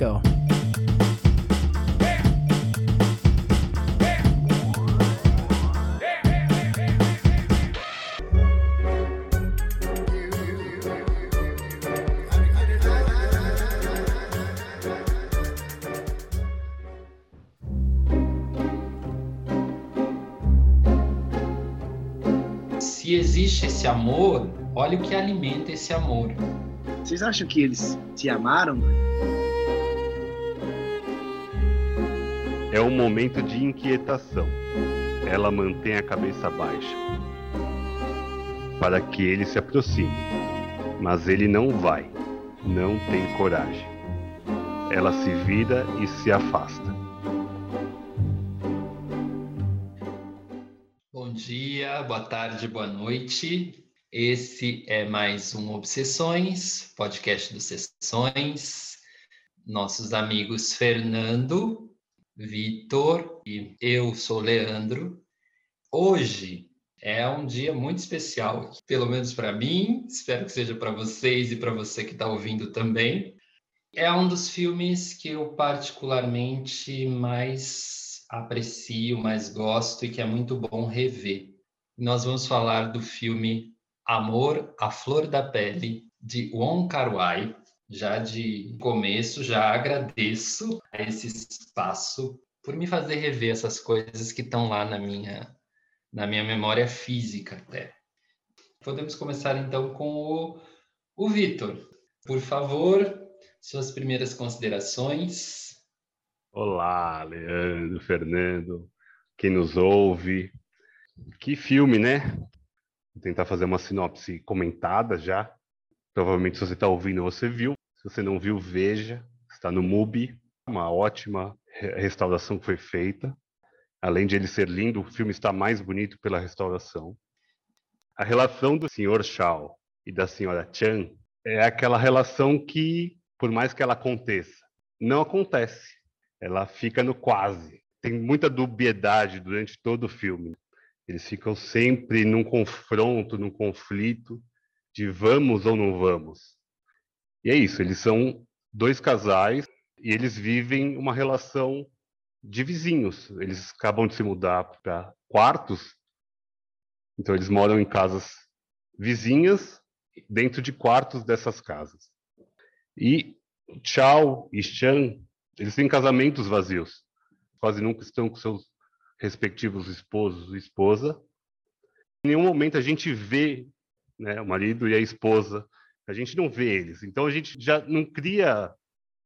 go. Se existe esse amor, olha o que alimenta esse amor. Vocês acham que eles se amaram? É um momento de inquietação. Ela mantém a cabeça baixa para que ele se aproxime, mas ele não vai, não tem coragem. Ela se vira e se afasta. Bom dia, boa tarde, boa noite. Esse é mais um Obsessões, podcast dos Sessões. Nossos amigos Fernando, Vitor e eu sou Leandro. Hoje é um dia muito especial, pelo menos para mim, espero que seja para vocês e para você que está ouvindo também. É um dos filmes que eu particularmente mais aprecio, mais gosto e que é muito bom rever. Nós vamos falar do filme Amor à Flor da Pele, de Wong Kar-wai. Já de começo, já agradeço a esse espaço por me fazer rever essas coisas que estão lá na minha, na minha memória física até. Podemos começar então com o, o Vitor. Por favor, suas primeiras considerações. Olá, Leandro, Fernando, quem nos ouve. Que filme, né? Vou tentar fazer uma sinopse comentada já. Provavelmente, se você está ouvindo, você viu. Se você não viu, veja. Está no MUBI. Uma ótima restauração que foi feita. Além de ele ser lindo, o filme está mais bonito pela restauração. A relação do Sr. Shao e da Sra. Chan é aquela relação que, por mais que ela aconteça, não acontece. Ela fica no quase. Tem muita dubiedade durante todo o filme. Eles ficam sempre num confronto, num conflito de vamos ou não vamos. E é isso, eles são dois casais e eles vivem uma relação de vizinhos. Eles acabam de se mudar para quartos, então eles moram em casas vizinhas dentro de quartos dessas casas. E Chao e Chan, eles têm casamentos vazios. Quase nunca estão com seus respectivos esposos e esposa. Em nenhum momento a gente vê né, o marido e a esposa, a gente não vê eles. Então a gente já não cria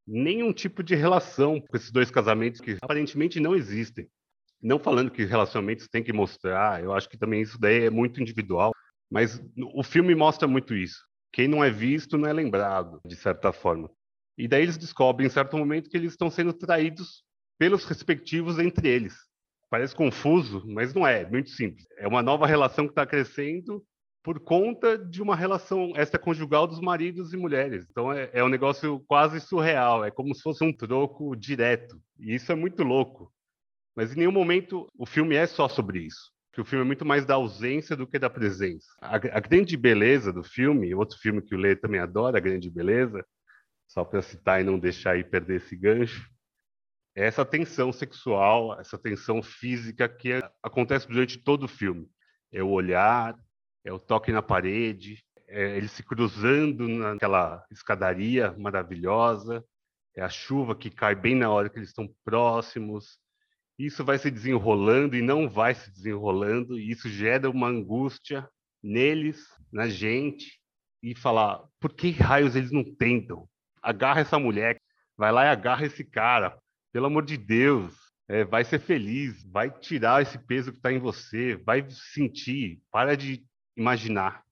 nenhum tipo de relação com esses dois casamentos que aparentemente não existem. Não falando que relacionamentos têm que mostrar, eu acho que também isso daí é muito individual, mas o filme mostra muito isso. Quem não é visto não é lembrado, de certa forma. E daí eles descobrem em certo momento que eles estão sendo traídos pelos respectivos entre eles. Parece confuso, mas não é, é muito simples. É uma nova relação que está crescendo por conta de uma relação extraconjugal dos maridos e mulheres. Então é, é, um negócio quase surreal, é como se fosse um troco direto. E isso é muito louco. Mas em nenhum momento o filme é só sobre isso. Que o filme é muito mais da ausência do que da presença. A, a grande beleza do filme, outro filme que o Lê também adora, a grande beleza, só para citar e não deixar aí perder esse gancho, é essa tensão sexual, essa tensão física que é, acontece durante todo o filme. É o olhar, é o toque na parede, é eles se cruzando naquela escadaria maravilhosa, é a chuva que cai bem na hora que eles estão próximos. Isso vai se desenrolando e não vai se desenrolando, e isso gera uma angústia neles, na gente, e falar: por que raios eles não tentam? Agarra essa mulher, vai lá e agarra esse cara, pelo amor de Deus, é, vai ser feliz, vai tirar esse peso que está em você, vai sentir, para de imaginar.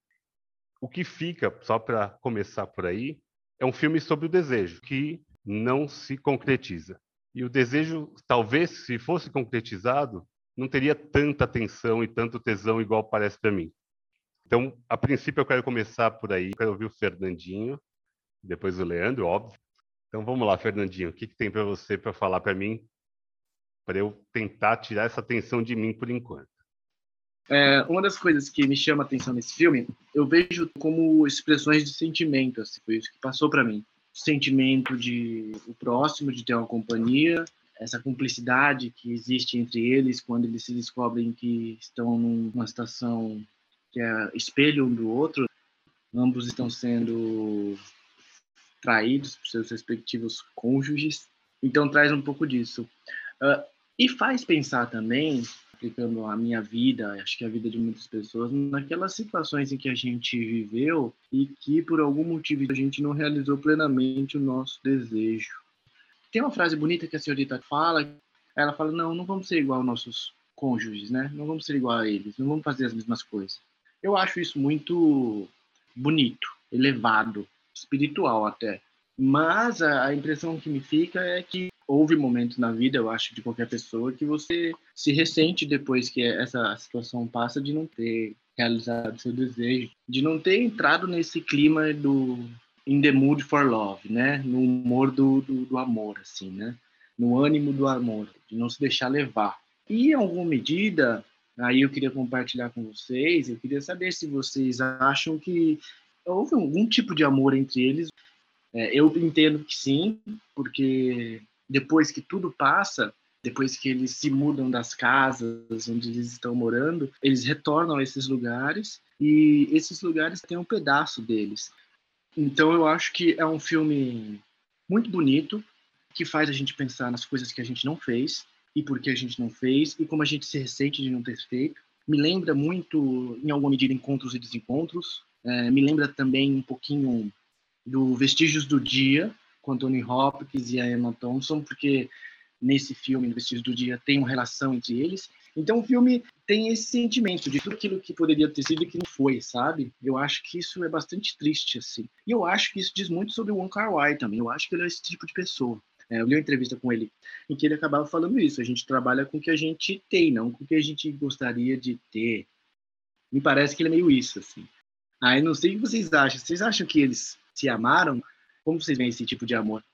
O que fica, só para começar por aí, é um filme sobre o desejo, que não se concretiza. E o desejo, talvez, se fosse concretizado, não teria tanta atenção e tanto tesão igual parece para mim. Então, a princípio, eu quero começar por aí. Quero ouvir o Fernandinho, depois o Leandro, óbvio. Então, vamos lá, Fernandinho. O que, que tem para você para falar para mim, para eu tentar tirar essa atenção de mim por enquanto? É, uma das coisas que me chama a atenção nesse filme, eu vejo como expressões de sentimento, assim, foi isso que passou para mim. sentimento de o próximo, de ter uma companhia, essa cumplicidade que existe entre eles quando eles se descobrem que estão numa situação que é espelho um do outro, ambos estão sendo traídos por seus respectivos cônjuges, então traz um pouco disso. Uh, e faz pensar também, aplicando a minha vida, acho que a vida de muitas pessoas, naquelas situações em que a gente viveu e que por algum motivo a gente não realizou plenamente o nosso desejo. Tem uma frase bonita que a senhorita fala, ela fala, não, não vamos ser igual aos nossos cônjuges, né? Não vamos ser igual a eles, não vamos fazer as mesmas coisas. Eu acho isso muito bonito, elevado, espiritual até. Mas a, impressão que me fica é que houve momentos na vida, eu acho, de qualquer pessoa, que você se ressente depois que essa situação passa de não ter realizado seu desejo, de não ter entrado nesse clima do in the mood for love, né? No humor do, do, do, amor, assim, né? No ânimo do amor, de não se deixar levar. E, em alguma medida, aí eu queria compartilhar com vocês, eu queria saber se vocês acham que houve algum tipo de amor entre eles. É, eu entendo que sim, porque depois que tudo passa, depois que eles se mudam das casas onde eles estão morando, eles retornam a esses lugares e esses lugares têm um pedaço deles. Então eu acho que é um filme muito bonito, que faz a gente pensar nas coisas que a gente não fez e por que a gente não fez e como a gente se ressente de não ter feito. Me lembra muito, em alguma medida, encontros e desencontros. É, me lembra também um pouquinho do Vestígios do Dia, com Tony Hopkins e a Emma Thompson, porque nesse filme, no Vestígios do Dia, tem uma relação entre eles. Então o filme tem esse sentimento de tudo aquilo que poderia ter sido e que não foi, sabe? Eu acho que isso é bastante triste, assim. E eu acho que isso diz muito sobre o Wong Kar-wai também. Eu acho que ele é esse tipo de pessoa. É, eu li uma entrevista com ele em que ele acabava falando isso. A gente trabalha com o que a gente tem, não com o que a gente gostaria de ter. Me parece que ele é meio isso, assim. Aí não sei o que vocês acham. Vocês acham que eles se amaram? Como vocês veem esse tipo de amor?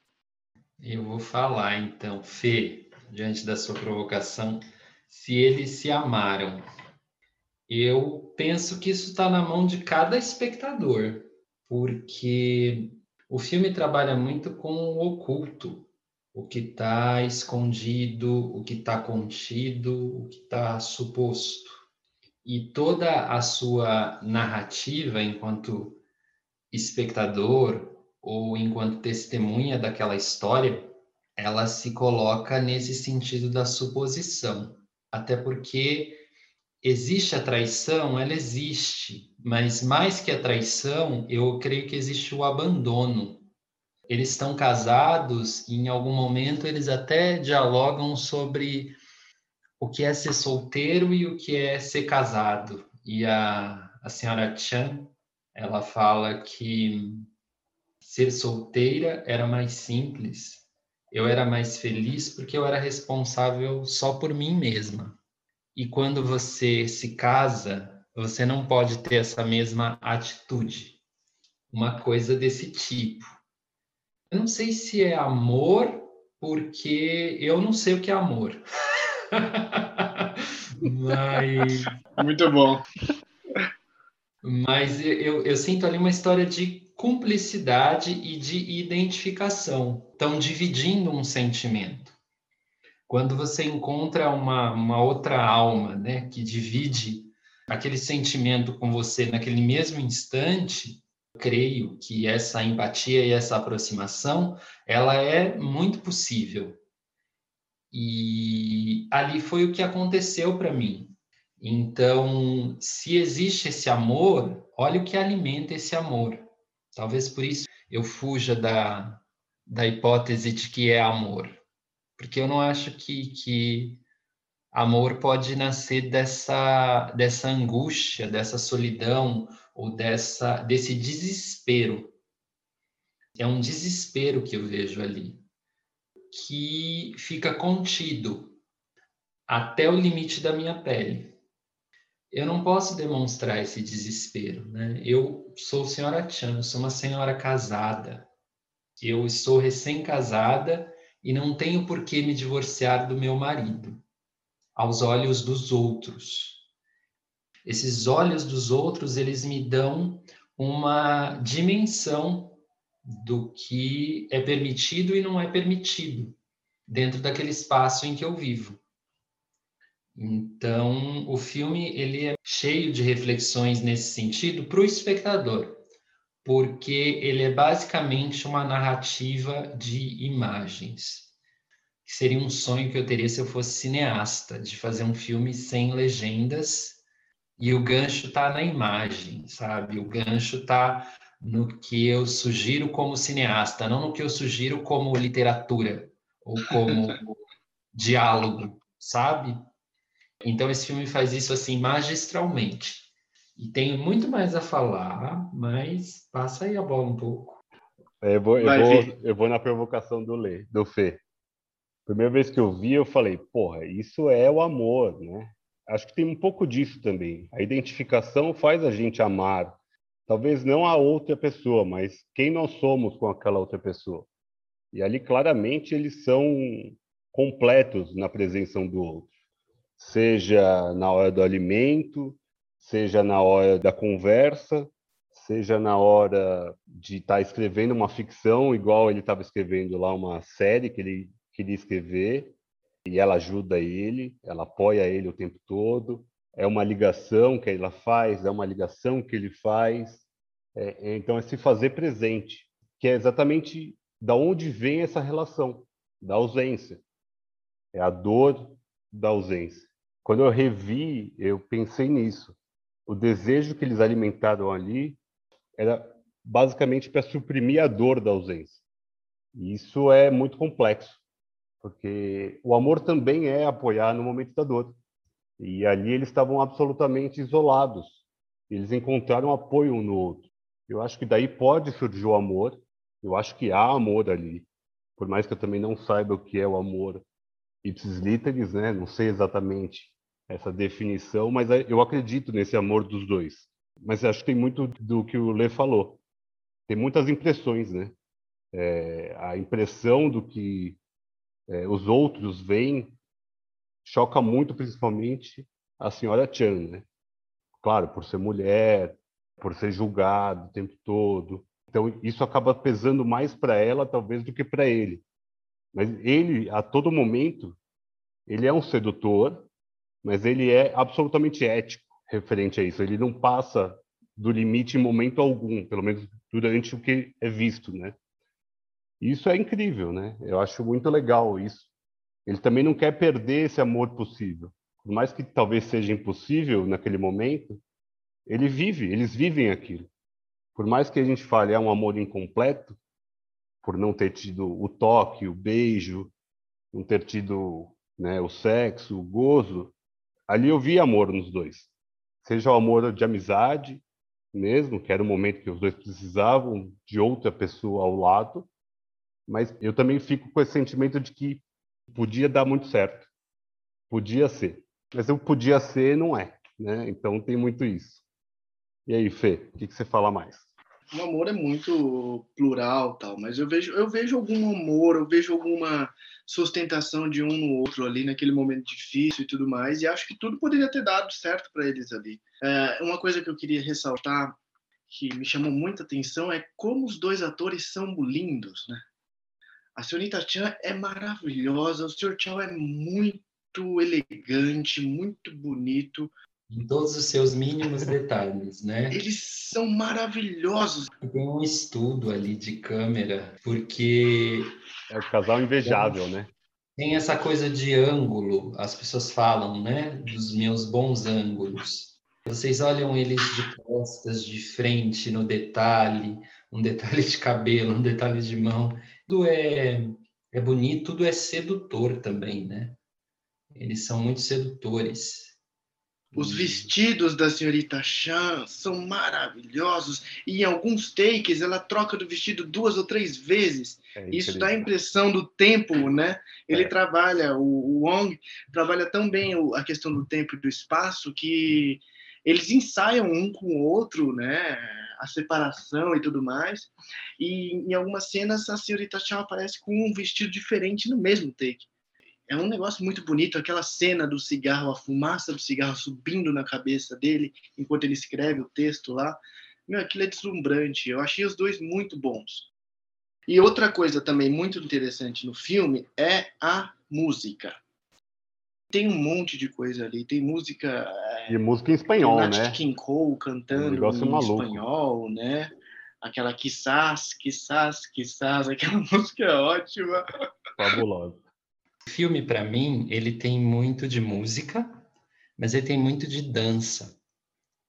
Eu vou falar então, Fê, diante da sua provocação se eles se amaram. Eu penso que isso está na mão de cada espectador, porque o filme trabalha muito com o oculto, o que está escondido, o que está contido, o que está suposto. E toda a sua narrativa, enquanto espectador ou enquanto testemunha daquela história, ela se coloca nesse sentido da suposição até porque existe a traição, ela existe, mas mais que a traição, eu creio que existe o abandono. Eles estão casados e em algum momento eles até dialogam sobre o que é ser solteiro e o que é ser casado. E a, a senhora Chan, ela fala que ser solteira era mais simples eu era mais feliz porque eu era responsável só por mim mesma. E quando você se casa, você não pode ter essa mesma atitude. Uma coisa desse tipo. Eu não sei se é amor, porque eu não sei o que é amor. Mas. Muito bom. Mas eu, eu sinto ali uma história de cumplicidade e de identificação. Estão dividindo um sentimento. Quando você encontra uma, uma outra alma né, que divide aquele sentimento com você naquele mesmo instante, creio que essa empatia e essa aproximação ela é muito possível. E ali foi o que aconteceu para mim. Então, se existe esse amor, olha o que alimenta esse amor. Talvez por isso eu fuja da, da hipótese de que é amor, porque eu não acho que, que amor pode nascer dessa, dessa angústia, dessa solidão ou dessa, desse desespero. É um desespero que eu vejo ali, que fica contido até o limite da minha pele eu não posso demonstrar esse desespero, né? Eu sou senhora Chan, sou uma senhora casada. Eu estou recém-casada e não tenho por que me divorciar do meu marido, aos olhos dos outros. Esses olhos dos outros, eles me dão uma dimensão do que é permitido e não é permitido dentro daquele espaço em que eu vivo. Então, o filme ele é cheio de reflexões nesse sentido para o espectador, porque ele é basicamente uma narrativa de imagens. Que seria um sonho que eu teria se eu fosse cineasta, de fazer um filme sem legendas e o gancho está na imagem, sabe? O gancho está no que eu sugiro como cineasta, não no que eu sugiro como literatura ou como diálogo, sabe? Então esse filme faz isso assim magistralmente. E tem muito mais a falar, mas passa aí a bola um pouco. É, eu vou, eu vou, eu vou na provocação do Lê, do Fê. Primeira vez que eu vi, eu falei, porra, isso é o amor, né? Acho que tem um pouco disso também. A identificação faz a gente amar, talvez não a outra pessoa, mas quem nós somos com aquela outra pessoa. E ali claramente eles são completos na presença um do outro seja na hora do alimento, seja na hora da conversa, seja na hora de estar tá escrevendo uma ficção, igual ele estava escrevendo lá uma série que ele queria escrever, e ela ajuda ele, ela apoia ele o tempo todo. É uma ligação que ela faz, é uma ligação que ele faz. É, então, é se fazer presente, que é exatamente da onde vem essa relação, da ausência. É a dor da ausência. Quando eu revi, eu pensei nisso. O desejo que eles alimentaram ali era basicamente para suprimir a dor da ausência. E isso é muito complexo, porque o amor também é apoiar no momento da dor. E ali eles estavam absolutamente isolados. Eles encontraram apoio um no outro. Eu acho que daí pode surgir o amor. Eu acho que há amor ali. Por mais que eu também não saiba o que é o amor ipsis literis, né? Não sei exatamente essa definição, mas eu acredito nesse amor dos dois. Mas acho que tem muito do que o Lê falou. Tem muitas impressões, né? É, a impressão do que é, os outros veem choca muito, principalmente a senhora Chan, né? Claro, por ser mulher, por ser julgado o tempo todo. Então, isso acaba pesando mais para ela, talvez, do que para ele. Mas ele, a todo momento, ele é um sedutor, mas ele é absolutamente ético referente a isso. Ele não passa do limite em momento algum, pelo menos durante o que é visto, né? Isso é incrível, né? Eu acho muito legal isso. Ele também não quer perder esse amor possível. Por mais que talvez seja impossível naquele momento, ele vive, eles vivem aquilo. Por mais que a gente fale é um amor incompleto, por não ter tido o toque, o beijo, não ter tido né, o sexo, o gozo, ali eu vi amor nos dois. Seja o amor de amizade mesmo, que era o momento que os dois precisavam de outra pessoa ao lado, mas eu também fico com esse sentimento de que podia dar muito certo. Podia ser. Mas eu podia ser não é, né? Então tem muito isso. E aí, Fê, o que, que você fala mais? O amor é muito plural, tal, mas eu vejo, eu vejo algum amor, eu vejo alguma sustentação de um no outro ali naquele momento difícil e tudo mais, e acho que tudo poderia ter dado certo para eles ali. É, uma coisa que eu queria ressaltar, que me chamou muita atenção, é como os dois atores são lindos, né? A senhorita Chan é maravilhosa, o Sr. Chow é muito elegante, muito bonito. Em todos os seus mínimos detalhes, né? Eles são maravilhosos. Tem um estudo ali de câmera, porque é o casal invejável, né? Tem essa coisa de ângulo, as pessoas falam, né? Dos meus bons ângulos. Vocês olham eles de costas, de frente, no detalhe, um detalhe de cabelo, um detalhe de mão. Tudo é, é bonito, tudo é sedutor também, né? Eles são muito sedutores. Os vestidos da senhorita Chan são maravilhosos e em alguns takes ela troca do vestido duas ou três vezes. É Isso dá a impressão do tempo, né? Ele é. trabalha, o, Wong trabalha tão bem a questão do tempo e do espaço que eles ensaiam um com o outro, né? A separação e tudo mais. E em algumas cenas a senhorita Chan aparece com um vestido diferente no mesmo take é um negócio muito bonito, aquela cena do cigarro, a fumaça do cigarro subindo na cabeça dele enquanto ele escreve o texto lá. Meu, aquilo é deslumbrante. Eu achei os dois muito bons. E outra coisa também muito interessante no filme é a música. Tem um monte de coisa ali. Tem música. E música em espanhol, Nat né? King Cole cantando Um em maluco. espanhol, né? Aquela quizás, quizás, quizás, aquela música é ótima. Fabuloso. O filme, para mim, ele tem muito de música, mas ele tem muito de dança.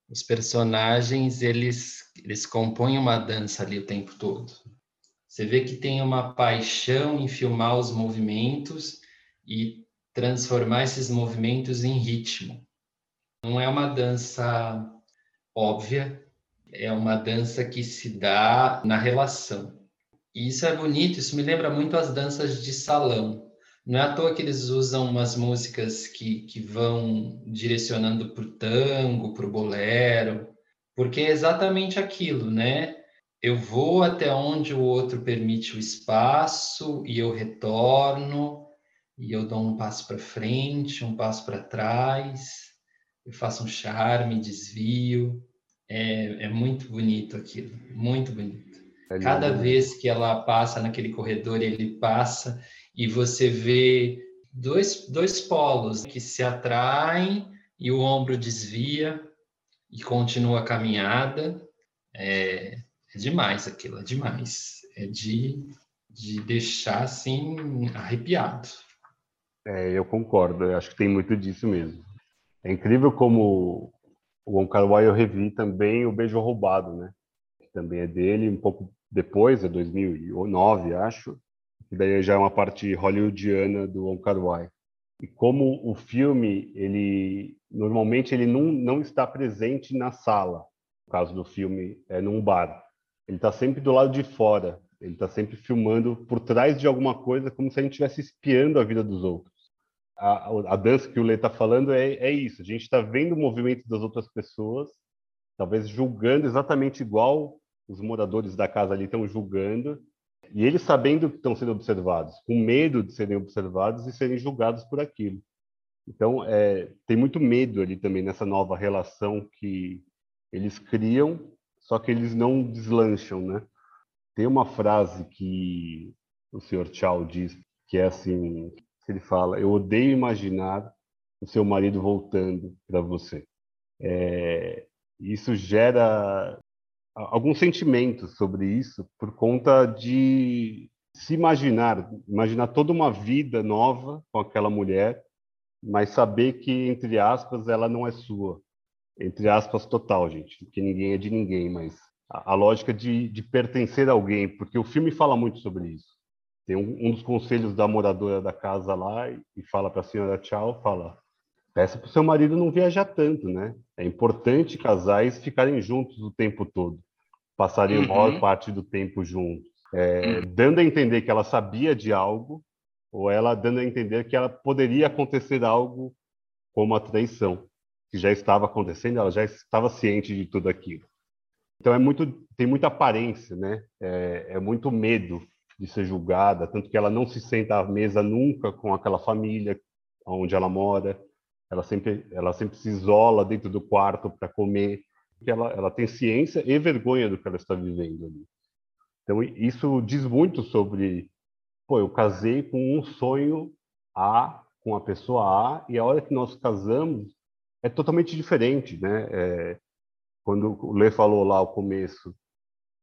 Os personagens, eles, eles compõem uma dança ali o tempo todo. Você vê que tem uma paixão em filmar os movimentos e transformar esses movimentos em ritmo. Não é uma dança óbvia, é uma dança que se dá na relação. E isso é bonito, isso me lembra muito as danças de salão. Não é à toa que eles usam umas músicas que, que vão direcionando para o tango, para o bolero, porque é exatamente aquilo, né? Eu vou até onde o outro permite o espaço e eu retorno, e eu dou um passo para frente, um passo para trás, eu faço um charme, desvio. É, é muito bonito aquilo, muito bonito. É Cada né? vez que ela passa naquele corredor, ele passa e você vê dois, dois polos que se atraem e o ombro desvia e continua a caminhada. É, é demais aquilo, é demais. É de, de deixar assim arrepiado. É, eu concordo, eu acho que tem muito disso mesmo. É incrível como o Wong Kar Wai eu revi também o Beijo Roubado, né? Que também é dele, um pouco depois, é 2009, acho. Que daí já é uma parte hollywoodiana do Wong Kar Wai. E como o filme, ele normalmente ele não, não está presente na sala. No caso do filme, é num bar. Ele está sempre do lado de fora. Ele está sempre filmando por trás de alguma coisa, como se a gente estivesse espiando a vida dos outros. A, a dança que o Lê está falando é, é isso. A gente está vendo o movimento das outras pessoas, talvez julgando exatamente igual os moradores da casa ali estão julgando, e eles sabendo que estão sendo observados, com medo de serem observados e serem julgados por aquilo. Então, é, tem muito medo ali também nessa nova relação que eles criam, só que eles não deslancham, né? Tem uma frase que o senhor Chow diz, que é assim, que ele fala, eu odeio imaginar o seu marido voltando para você. É, isso gera alguns sentimentos sobre isso por conta de se imaginar, imaginar toda uma vida nova com aquela mulher, mas saber que entre aspas ela não é sua, entre aspas total, gente, que ninguém é de ninguém, mas a, a lógica de, de, pertencer a alguém, porque o filme fala muito sobre isso. Tem um, um dos conselhos da moradora da casa lá e, e fala para a senhora tchau, fala peça para o seu marido não viajar tanto, né? É importante casais ficarem juntos o tempo todo, passarem Uhum. a maior parte do tempo juntos, é, dando a entender que ela sabia de algo ou ela dando a entender que ela poderia acontecer algo como a traição, que já estava acontecendo, ela já estava ciente de tudo aquilo. Então é muito, tem muita aparência, né? É, é muito medo de ser julgada, tanto que ela não se senta à mesa nunca com aquela família onde ela mora ela sempre ela sempre se isola dentro do quarto para comer porque ela ela tem ciência e vergonha do que ela está vivendo ali. Então isso diz muito sobre pô eu casei com um sonho A com a pessoa A e a hora que nós casamos é totalmente diferente né? É, quando o Lê falou lá ao começo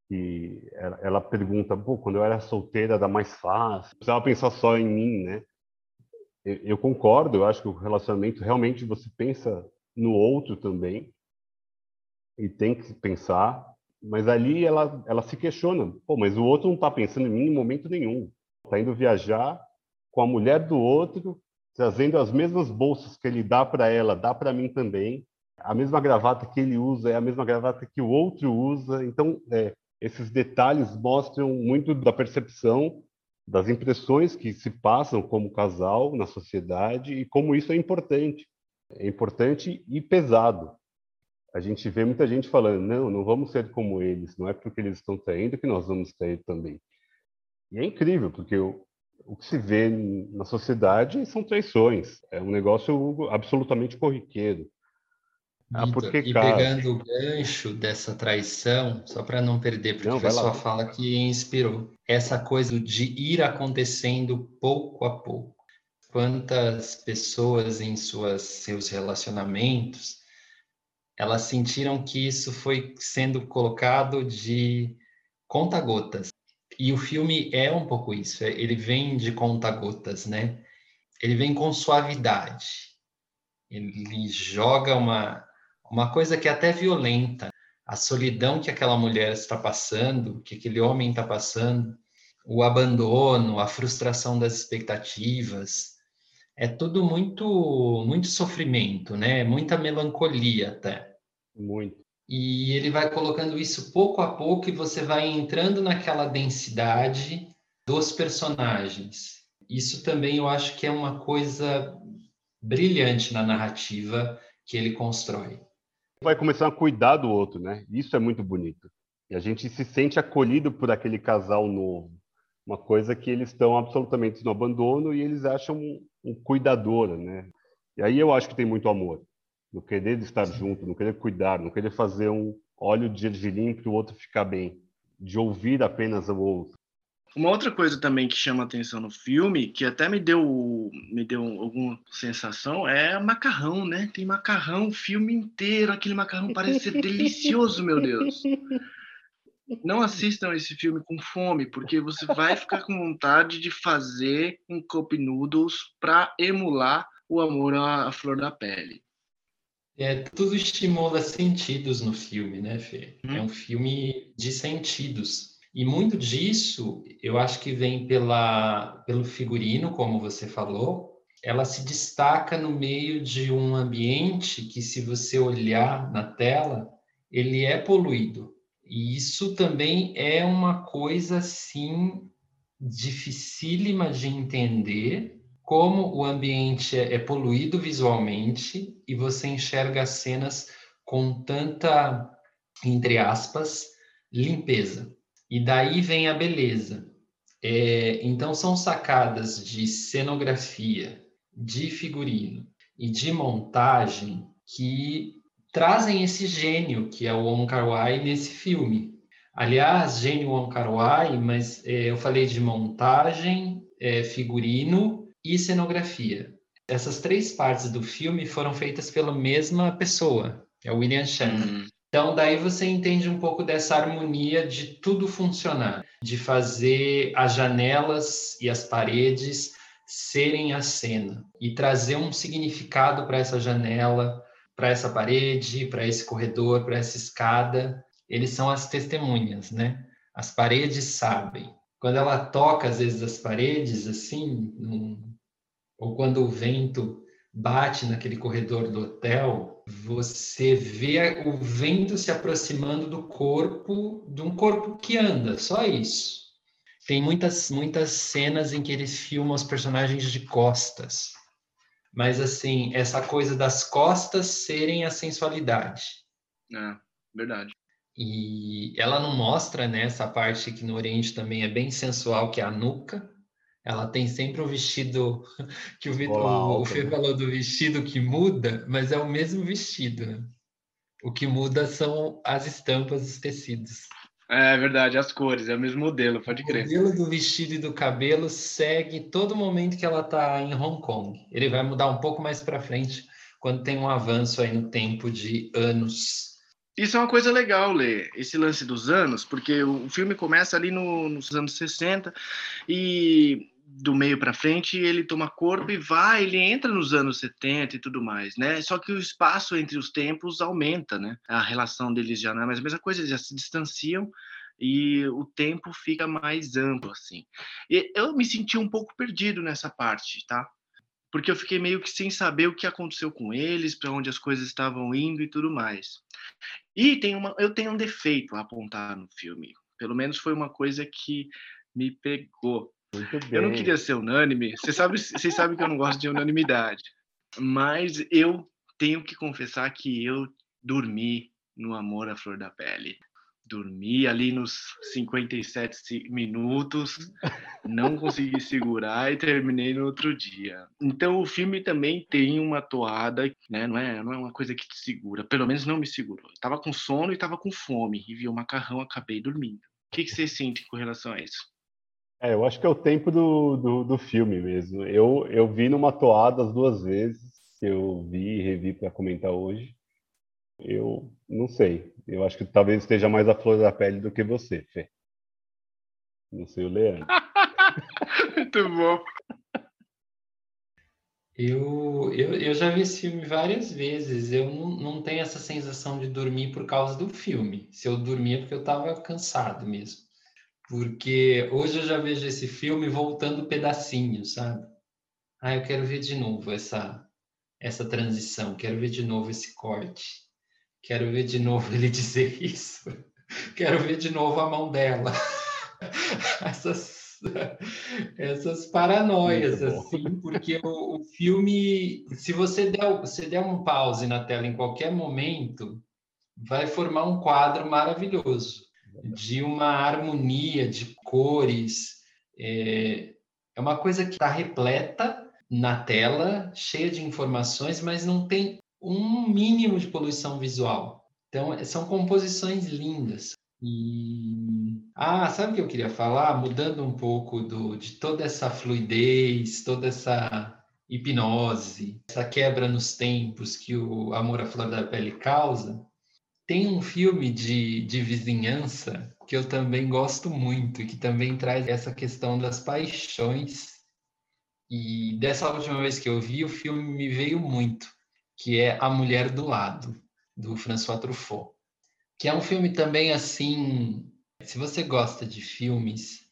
que ela, ela pergunta pô quando eu era solteira era mais fácil precisava pensar só em mim né? Eu concordo, eu acho que o relacionamento realmente você pensa no outro também e tem que pensar, mas ali ela ela se questiona, pô, mas o outro não está pensando em mim em momento nenhum, está indo viajar com a mulher do outro, trazendo as mesmas bolsas que ele dá para ela, dá para mim também, a mesma gravata que ele usa é a mesma gravata que o outro usa, então é, esses detalhes mostram muito da percepção das impressões que se passam como casal na sociedade e como isso é importante. É importante e pesado. A gente vê muita gente falando, não, não vamos ser como eles, não é porque eles estão traindo que nós vamos trair também. E é incrível, porque o, o que se vê na sociedade são traições, é um negócio absolutamente corriqueiro. Ah, porque, e cara... pegando o gancho dessa traição, só para não perder, porque não, sua fala que inspirou. Essa coisa de ir acontecendo pouco a pouco. Quantas pessoas em suas, seus relacionamentos, elas sentiram que isso foi sendo colocado de conta-gotas. E o filme é um pouco isso, é, ele vem de conta-gotas, né? Ele vem com suavidade. Ele joga uma, uma coisa que é até violenta. A solidão que aquela mulher está passando, que aquele homem está passando, o abandono, a frustração das expectativas, é tudo muito muito sofrimento, né? Muita melancolia até. Muito. E ele vai colocando isso pouco a pouco e você vai entrando naquela densidade dos personagens. Isso também eu acho que é uma coisa brilhante na narrativa que ele constrói. Vai começar a cuidar do outro, né? Isso é muito bonito. E a gente se sente acolhido por aquele casal novo. Uma coisa que eles estão absolutamente no abandono e eles acham um, um cuidador, né? E aí eu acho que tem muito amor no querer estar junto, no querer cuidar, no querer fazer um óleo de gergelim para o outro ficar bem, de ouvir apenas o outro. Uma outra coisa também que chama atenção no filme, que até me deu me deu alguma sensação, é macarrão, né? Tem macarrão o filme inteiro, aquele macarrão parece ser delicioso, meu Deus. Não assistam esse filme com fome, porque você vai ficar com vontade de fazer um cup noodles para emular o amor à flor da pele. É, tudo estimula sentidos no filme, né, Fê? Hum. É um filme de sentidos. E muito disso, eu acho que vem pela, pelo figurino, como você falou. Ela se destaca no meio de um ambiente que, se você olhar na tela, ele é poluído. E isso também é uma coisa, assim, dificílima de entender, como o ambiente é, é poluído visualmente e você enxerga as cenas com tanta, entre aspas, limpeza. E daí vem a beleza. É, então, são sacadas de cenografia, de figurino e de montagem que trazem esse gênio que é o Wong Kar-wai nesse filme. Aliás, gênio Wong Kar-wai, mas é, eu falei de montagem, é, figurino e cenografia. Essas três partes do filme foram feitas pela mesma pessoa, é o William Shatner. Uhum. Então, daí você entende um pouco dessa harmonia de tudo funcionar, de fazer as janelas e as paredes serem a cena e trazer um significado para essa janela, para essa parede, para esse corredor, para essa escada. Eles são as testemunhas, né? As paredes sabem. Quando ela toca, às vezes, as paredes, assim, num, ou quando o vento bate naquele corredor do hotel, você vê o vento se aproximando do corpo, de um corpo que anda, só isso. Tem muitas, muitas cenas em que eles filmam os personagens de costas. Mas, assim, essa coisa das costas serem a sensualidade. É, verdade. E ela não mostra, né, essa parte que no Oriente também é bem sensual, que é a nuca, ela tem sempre um vestido que o, o, o Fê né? falou do vestido que muda, mas é o mesmo vestido, né? O que muda são as estampas dos tecidos. É verdade, as cores, é o mesmo modelo, pode crer. O modelo do vestido e do cabelo segue todo momento que ela está em Hong Kong. Ele vai mudar um pouco mais para frente, quando tem um avanço aí no tempo de anos. Isso é uma coisa legal, Lê, esse lance dos anos, porque o filme começa ali no, nos anos 60 e do meio para frente, ele toma corpo e vai, ele entra nos anos 70 e tudo mais, né? Só que o espaço entre os tempos aumenta, né? A relação deles já não é mais a mesma coisa, eles já se distanciam e o tempo fica mais amplo, assim. E eu me senti um pouco perdido nessa parte, tá? Porque eu fiquei meio que sem saber o que aconteceu com eles, para onde as coisas estavam indo e tudo mais. E tem uma, eu tenho um defeito a apontar no filme. Pelo menos foi uma coisa que me pegou eu não queria ser unânime. Vocês sabem, vocês sabem que eu não gosto de unanimidade. Mas eu tenho que confessar que eu dormi no Amor à Flor da Pele. dormi ali nos 57 minutos, não consegui segurar e terminei no outro dia. Então o filme também tem uma toada, né? Não é, não é uma coisa que te segura, pelo menos não me segurou. Eu tava com sono e tava com fome e vi o macarrão, acabei dormindo. O que, que você sente com relação a isso? É, eu acho que é o tempo do, do, do filme mesmo. Eu, eu vi numa toada as duas vezes, que eu vi e revi para comentar hoje. Eu não sei. Eu acho que talvez esteja mais a flor da pele do que você, Fê. Não sei o Leandro. Muito bom. Eu, eu, eu já vi esse filme várias vezes. Eu não, não tenho essa sensação de dormir por causa do filme. Se eu dormia é porque eu estava cansado mesmo. Porque hoje eu já vejo esse filme voltando pedacinhos, sabe? Ah, eu quero ver de novo essa, essa transição, quero ver de novo esse corte. Quero ver de novo ele dizer isso. Quero ver de novo a mão dela. essas, essas paranoias, assim, porque o, o, filme, se você der, você der um pause na tela em qualquer momento, vai formar um quadro maravilhoso, de uma harmonia de cores. É, é uma coisa que está repleta na tela, cheia de informações, mas não tem um mínimo de poluição visual. Então, são composições lindas. E ah, sabe o que eu queria falar? Mudando um pouco do, de toda essa fluidez, toda essa hipnose, essa quebra nos tempos que o Amor à Flor da Pele causa. Tem um filme de, de vizinhança que eu também gosto muito que também traz essa questão das paixões. E dessa última vez que eu vi, o filme me veio muito que é A Mulher do Lado, do François Truffaut, que é um filme também assim, se você gosta de filmes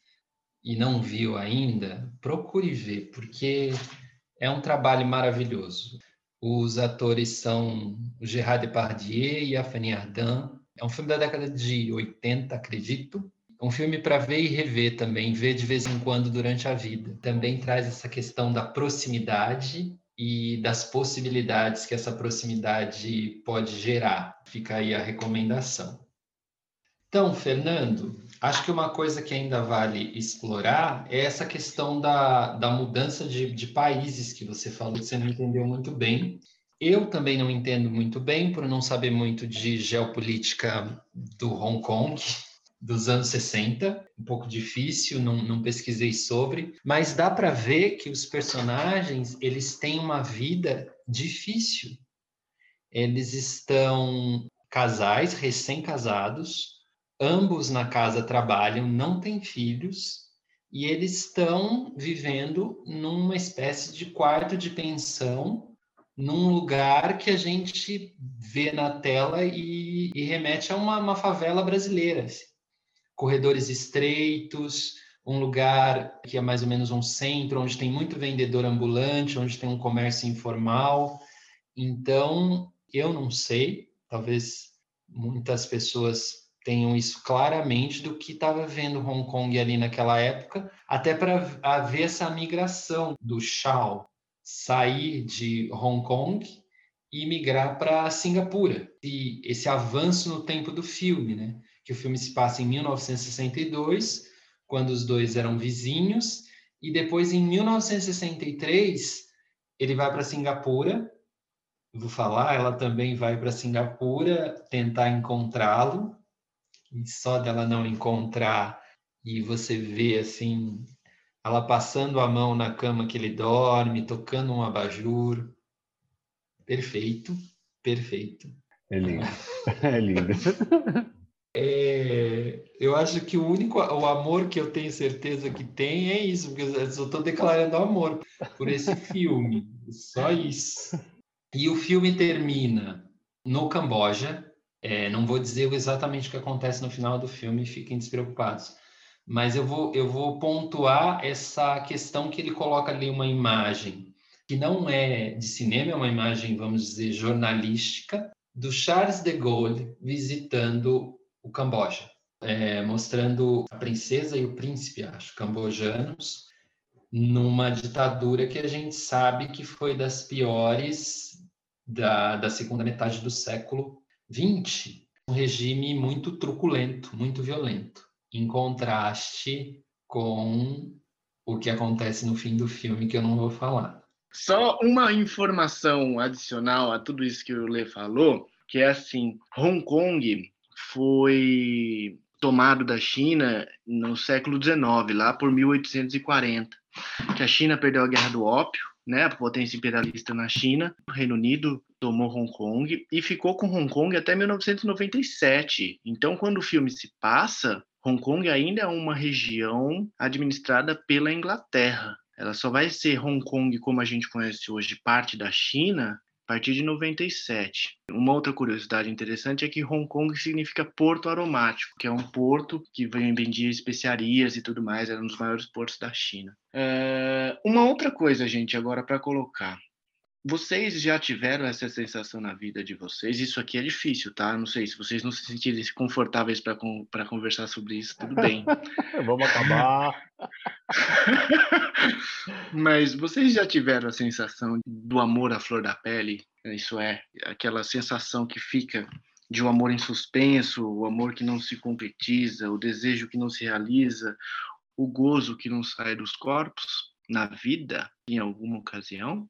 e não viu ainda, procure ver, porque é um trabalho maravilhoso. Os atores são Gerard Depardieu e a Fanny Ardant. É um filme da década de 80, acredito. Um filme para ver e rever também, ver de vez em quando durante a vida. Também traz essa questão da proximidade e das possibilidades que essa proximidade pode gerar. Fica aí a recomendação. Então, Fernando, acho que uma coisa que ainda vale explorar é essa questão da, da mudança de, de países que você falou, que você não entendeu muito bem. Eu também não entendo muito bem, por não saber muito de geopolítica do Hong Kong, dos anos 60, um pouco difícil, não, não pesquisei sobre, mas dá para ver que os personagens eles têm uma vida difícil. Eles estão casais recém-casados, ambos na casa trabalham, não têm filhos e eles estão vivendo numa espécie de quarto de pensão num lugar que a gente vê na tela e, e remete a uma, uma favela brasileira. Assim corredores estreitos, um lugar que é mais ou menos um centro, onde tem muito vendedor ambulante, onde tem um comércio informal. Então, eu não sei, talvez muitas pessoas tenham isso claramente do que estava vendo Hong Kong ali naquela época, até para haver essa migração do Shao sair de Hong Kong e migrar para Singapura. E esse avanço no tempo do filme, né? que o filme se passa em 1962, quando os dois eram vizinhos, e depois em 1963 ele vai para Singapura. Vou falar, ela também vai para Singapura tentar encontrá-lo, e só dela não encontrar e você vê assim ela passando a mão na cama que ele dorme, tocando um abajur. Perfeito, perfeito. É lindo. É lindo. É, eu acho que o único o amor que eu tenho certeza que tem é isso, porque eu só estou declarando amor por esse filme, só isso. E o filme termina no Camboja. É, não vou dizer exatamente o que acontece no final do filme, fiquem despreocupados. Mas eu vou, eu vou pontuar essa questão que ele coloca ali uma imagem que não é de cinema, é uma imagem, vamos dizer, jornalística, do Charles de Gaulle visitando o Camboja, é, mostrando a princesa e o príncipe, acho, cambojanos, numa ditadura que a gente sabe que foi das piores da, da segunda metade do século XX. um regime muito truculento, muito violento, em contraste com o que acontece no fim do filme, que eu não vou falar. Só uma informação adicional a tudo isso que o Lê falou, que é assim, Hong Kong foi tomado da China no século XIX, lá por 1840, que a China perdeu a Guerra do Ópio, né, a potência imperialista na China, o Reino Unido tomou Hong Kong e ficou com Hong Kong até 1997. Então, quando o filme se passa, Hong Kong ainda é uma região administrada pela Inglaterra. Ela só vai ser Hong Kong como a gente conhece hoje, parte da China, a partir de 97. Uma outra curiosidade interessante é que Hong Kong significa porto aromático, que é um porto que vendia especiarias e tudo mais, era um dos maiores portos da China. É... Uma outra coisa, gente, agora para colocar. Vocês já tiveram essa sensação na vida de vocês? Isso aqui é difícil, tá? Não sei se vocês não se sentirem confortáveis para conversar sobre isso, tudo bem. Vamos acabar. Mas vocês já tiveram a sensação do amor à flor da pele? Isso é, aquela sensação que fica de um amor em suspenso, o amor que não se concretiza, o desejo que não se realiza, o gozo que não sai dos corpos na vida, em alguma ocasião?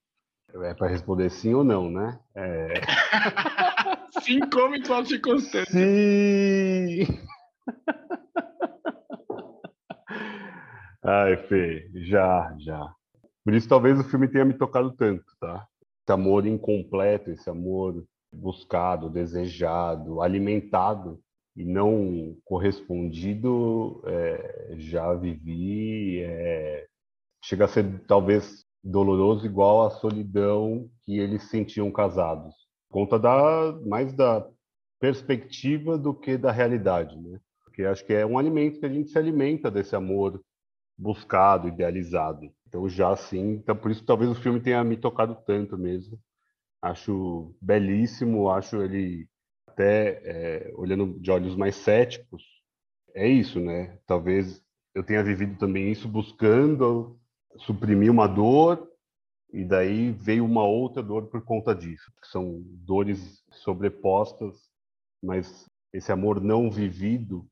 É para responder sim ou não, né? É... sim, como em qual circunstância? Sim! Ai, Fê, já, já. Por isso talvez o filme tenha me tocado tanto, tá? Esse amor incompleto, esse amor buscado, desejado, alimentado e não correspondido, é, já vivi. É, chega a ser talvez doloroso igual a solidão que eles sentiam casados. Conta da mais da perspectiva do que da realidade, né? Porque acho que é um alimento que a gente se alimenta desse amor buscado, idealizado. Então já assim, então por isso talvez o filme tenha me tocado tanto mesmo. Acho belíssimo, acho ele até é, olhando de olhos mais céticos. É isso, né? Talvez eu tenha vivido também isso buscando suprimir uma dor e daí veio uma outra dor por conta disso. São dores sobrepostas, mas esse amor não vivido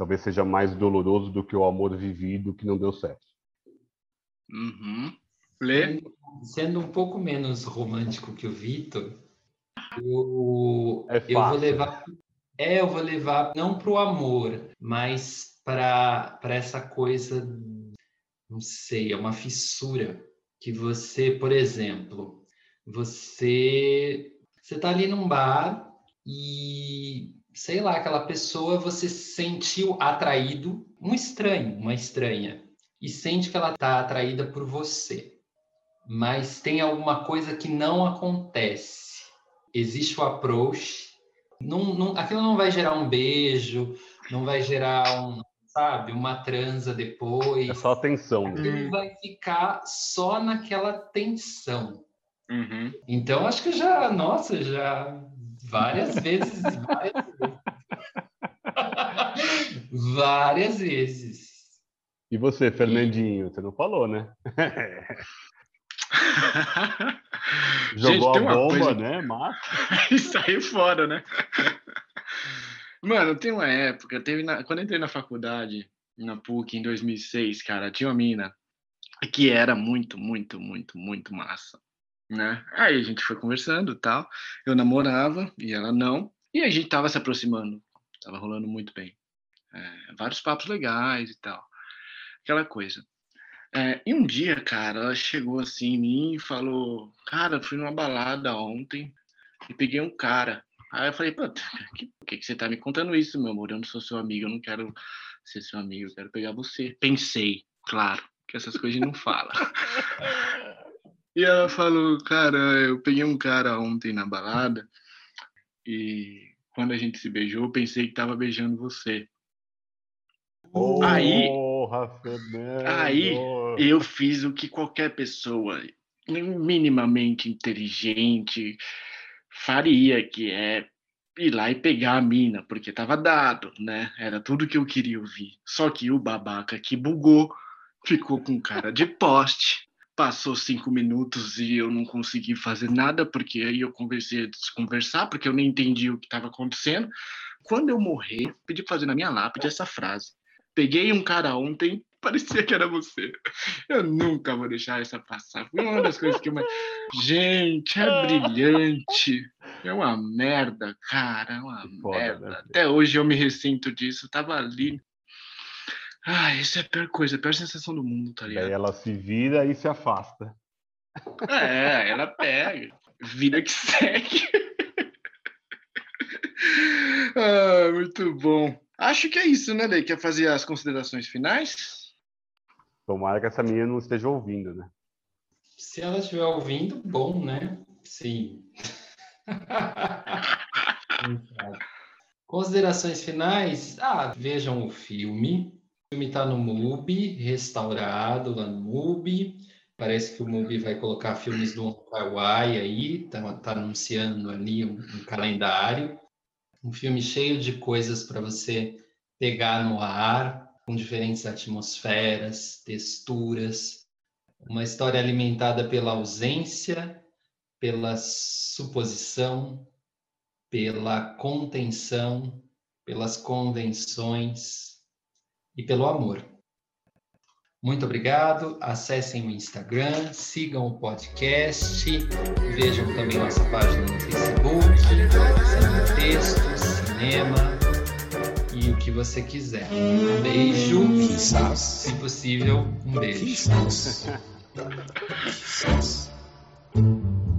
talvez seja mais doloroso do que o amor vivido que não deu certo. Uhum. Lê? Sendo um pouco menos romântico que o Vitor, eu, é eu vou levar. É, eu vou levar não para o amor, mas para essa coisa não sei, é uma fissura que você, por exemplo, você você tá ali num bar e sei lá, aquela pessoa você sentiu atraído, um estranho, uma estranha, e sente que ela tá atraída por você. Mas tem alguma coisa que não acontece. Existe o approach, não, não, aquilo não vai gerar um beijo, não vai gerar um, sabe? Uma transa depois. É só tensão. Ele vai ficar só naquela tensão. Uhum. Então, acho que já, nossa, já várias vezes, várias vezes. várias vezes. E você, Fernandinho, e... você não falou, né? Jogou Gente, a bomba, coisa... né? Mas... e saiu fora, né? Mano, tem uma época, teve na, quando eu entrei na faculdade, na PUC, em 2006, cara, tinha uma mina que era muito, muito, muito, muito massa, né? Aí a gente foi conversando tal, eu namorava e ela não, e a gente tava se aproximando, tava rolando muito bem. É, vários papos legais e tal, aquela coisa. É, e um dia, cara, ela chegou assim em mim e falou: Cara, fui numa balada ontem e peguei um cara. Aí eu falei, pô, por que, que você tá me contando isso, meu amor? Eu não sou seu amigo, eu não quero ser seu amigo, eu quero pegar você. Pensei, claro, que essas coisas não fala. e ela falou, cara, eu peguei um cara ontem na balada e quando a gente se beijou, eu pensei que tava beijando você. Oh, aí, aí eu fiz o que qualquer pessoa minimamente inteligente, faria, que é ir lá e pegar a mina, porque tava dado, né? Era tudo que eu queria ouvir. Só que o babaca que bugou, ficou com cara de poste. Passou cinco minutos e eu não consegui fazer nada, porque aí eu conversei a desconversar, porque eu nem entendi o que estava acontecendo. Quando eu morrer, pedi pra fazer na minha lápide essa frase. Peguei um cara ontem, parecia que era você. Eu nunca vou deixar essa passar. Foi uma das coisas que eu mais. Gente, é brilhante. É uma merda, cara. É uma Foda, merda. né? Até hoje eu me ressinto disso. Eu tava ali. Ah, isso é a pior coisa, a pior sensação do mundo, tá ligado? Daí ela se vira e se afasta. É, ela pega. Vida que segue. ah, muito bom. Acho que é isso, né, Lei? Quer fazer as considerações finais? Tomara que essa menina não esteja ouvindo, né? Se ela estiver ouvindo, bom, né? Sim. Considerações finais? Ah, vejam o filme. O filme está no MUBI, restaurado lá no MUBI. Parece que o MUBI vai colocar filmes do Hawaii aí, tá, tá anunciando ali um, um calendário. Um filme cheio de coisas para você pegar no ar, com diferentes atmosferas, texturas. Uma história alimentada pela ausência, pela suposição, pela contenção, pelas convenções e pelo amor. Muito obrigado. Acessem o Instagram, sigam o podcast, vejam também nossa página no Facebook, cinema textos, cinema e o que você quiser. Um beijo, se possível, um beijo. Quizás. Quizás.